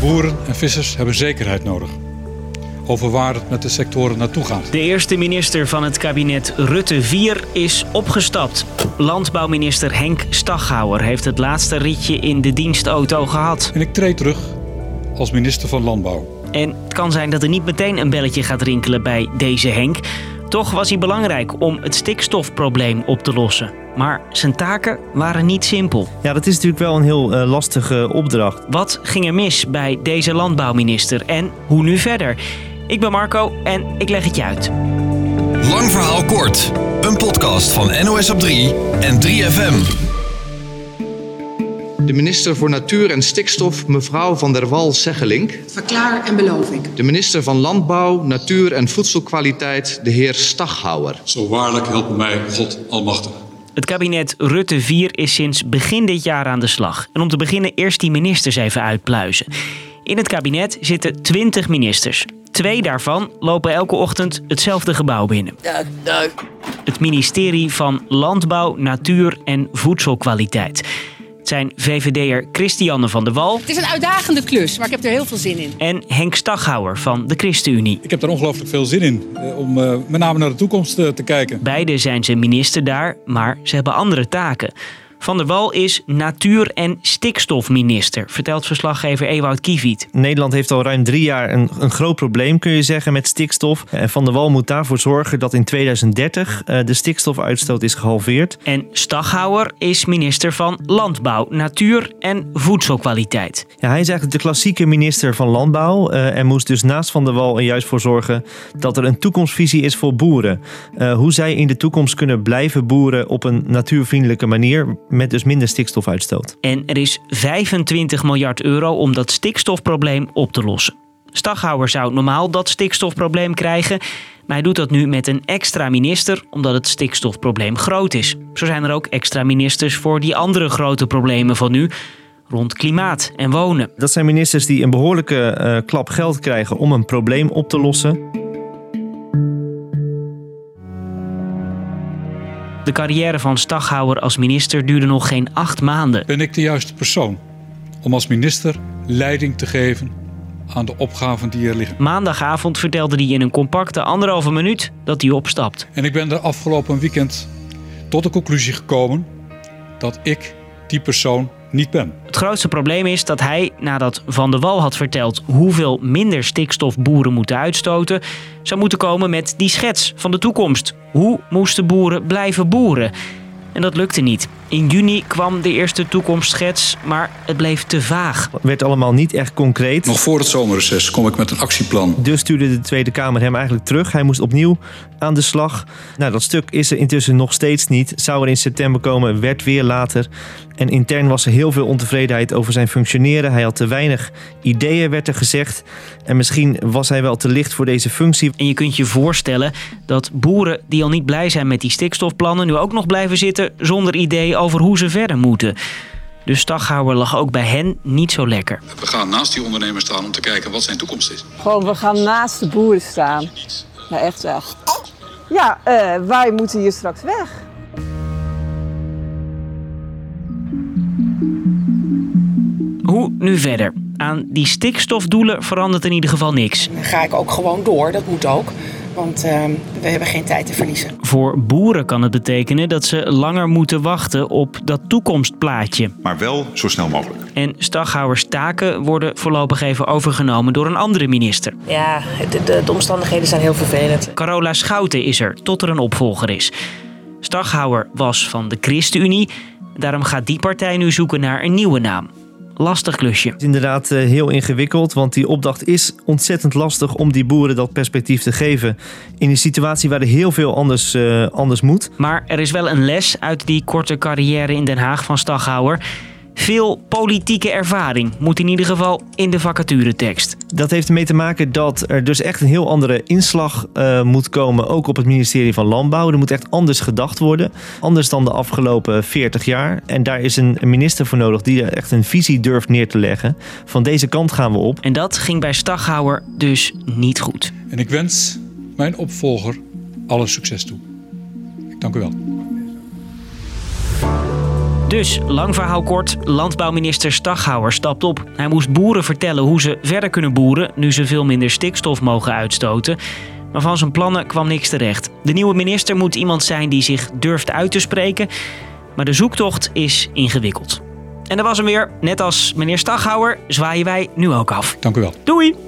Boeren en vissers hebben zekerheid nodig over waar het met de sectoren naartoe gaat. De eerste minister van het kabinet Rutte 4 is opgestapt. Landbouwminister Henk Staghouwer heeft het laatste ritje in de dienstauto gehad. En ik treed terug als minister van Landbouw. En het kan zijn dat er niet meteen een belletje gaat rinkelen bij deze Henk. Toch was hij belangrijk om het stikstofprobleem op te lossen. Maar zijn taken waren niet simpel. Ja, dat is natuurlijk wel een heel uh, lastige opdracht. Wat ging er mis bij deze landbouwminister en hoe nu verder? Ik ben Marco en ik leg het je uit. Lang verhaal kort. Een podcast van NOS op 3 en 3FM. De minister voor Natuur en Stikstof, mevrouw van der Wal Seggelink. Verklaar en beloof ik. De minister van Landbouw, Natuur en Voedselkwaliteit, de heer Staghouwer. Zo waarlijk helpt mij God Almachtig. Het kabinet Rutte 4 is sinds begin dit jaar aan de slag. En om te beginnen eerst die ministers even uitpluizen. In het kabinet zitten 20 ministers. Twee daarvan lopen elke ochtend hetzelfde gebouw binnen. Het ministerie van Landbouw, Natuur en Voedselkwaliteit. Het zijn VVD'er Christiane van der Wal. Het is een uitdagende klus, maar ik heb er heel veel zin in. En Henk Staghouwer van de ChristenUnie. Ik heb er ongelooflijk veel zin in eh, om uh, met name naar de toekomst uh, te kijken. Beide zijn ze minister daar, maar ze hebben andere taken. Van der Wal is natuur- en stikstofminister, vertelt verslaggever Ewout Kieviet. Nederland heeft al ruim drie jaar een, een groot probleem, kun je zeggen, met stikstof. En Van der Wal moet daarvoor zorgen dat in 2030 uh, de stikstofuitstoot is gehalveerd. En Staghouwer is minister van Landbouw, Natuur en Voedselkwaliteit. Ja, hij is eigenlijk de klassieke minister van Landbouw uh, en moest dus naast Van der Wal er juist voor zorgen dat er een toekomstvisie is voor boeren. Uh, hoe zij in de toekomst kunnen blijven boeren op een natuurvriendelijke manier met dus minder stikstofuitstoot. En er is 25 miljard euro om dat stikstofprobleem op te lossen. Staghouwer zou normaal dat stikstofprobleem krijgen, maar hij doet dat nu met een extra minister omdat het stikstofprobleem groot is. Zo zijn er ook extra ministers voor die andere grote problemen van nu rond klimaat en wonen. Dat zijn ministers die een behoorlijke uh, klap geld krijgen om een probleem op te lossen. De carrière van Staghouwer als minister duurde nog geen acht maanden. Ben ik de juiste persoon om als minister leiding te geven aan de opgaven die er liggen? Maandagavond vertelde hij in een compacte anderhalve minuut dat hij opstapt. En ik ben de afgelopen weekend tot de conclusie gekomen dat ik die persoon niet. Het grootste probleem is dat hij, nadat Van der Wal had verteld hoeveel minder stikstof boeren moeten uitstoten, zou moeten komen met die schets van de toekomst. Hoe moesten boeren blijven boeren? En dat lukte niet. In juni kwam de eerste toekomstschets, maar het bleef te vaag. Het werd allemaal niet echt concreet. Nog voor het zomerreces kom ik met een actieplan. Dus stuurde de Tweede Kamer hem eigenlijk terug. Hij moest opnieuw aan de slag. Nou, dat stuk is er intussen nog steeds niet. Zou er in september komen, werd weer later. En intern was er heel veel ontevredenheid over zijn functioneren. Hij had te weinig ideeën, werd er gezegd. En misschien was hij wel te licht voor deze functie. En je kunt je voorstellen dat boeren die al niet blij zijn met die stikstofplannen... nu ook nog blijven zitten zonder idee over hoe ze verder moeten. Dus Staghouwer lag ook bij hen niet zo lekker. We gaan naast die ondernemers staan om te kijken wat zijn toekomst is. Gewoon, we gaan naast de boeren staan. Ja, echt wel. Ja, uh, wij moeten hier straks weg. Hoe nu verder? Aan die stikstofdoelen verandert in ieder geval niks. Dan ga ik ook gewoon door, dat moet ook. Want uh, we hebben geen tijd te verliezen. Voor boeren kan het betekenen dat ze langer moeten wachten op dat toekomstplaatje. Maar wel zo snel mogelijk. En Staghouwers taken worden voorlopig even overgenomen door een andere minister. Ja, de, de, de omstandigheden zijn heel vervelend. Carola Schouten is er tot er een opvolger is. Staghouwer was van de ChristenUnie. Daarom gaat die partij nu zoeken naar een nieuwe naam lastig klusje. Het is inderdaad uh, heel ingewikkeld, want die opdracht is ontzettend lastig om die boeren dat perspectief te geven. In een situatie waar er heel veel anders, uh, anders moet. Maar er is wel een les uit die korte carrière in Den Haag van Staghouwer. Veel politieke ervaring moet in ieder geval in de vacaturetekst. Dat heeft ermee te maken dat er dus echt een heel andere inslag uh, moet komen, ook op het ministerie van Landbouw. Er moet echt anders gedacht worden, anders dan de afgelopen 40 jaar. En daar is een minister voor nodig die echt een visie durft neer te leggen. Van deze kant gaan we op. En dat ging bij Staghouwer dus niet goed. En ik wens mijn opvolger alle succes toe. Dank u wel. Dus, lang verhaal kort, landbouwminister Staghouwer stapt op. Hij moest boeren vertellen hoe ze verder kunnen boeren nu ze veel minder stikstof mogen uitstoten. Maar van zijn plannen kwam niks terecht. De nieuwe minister moet iemand zijn die zich durft uit te spreken. Maar de zoektocht is ingewikkeld. En dat was hem weer. Net als meneer Staghouwer zwaaien wij nu ook af. Dank u wel. Doei!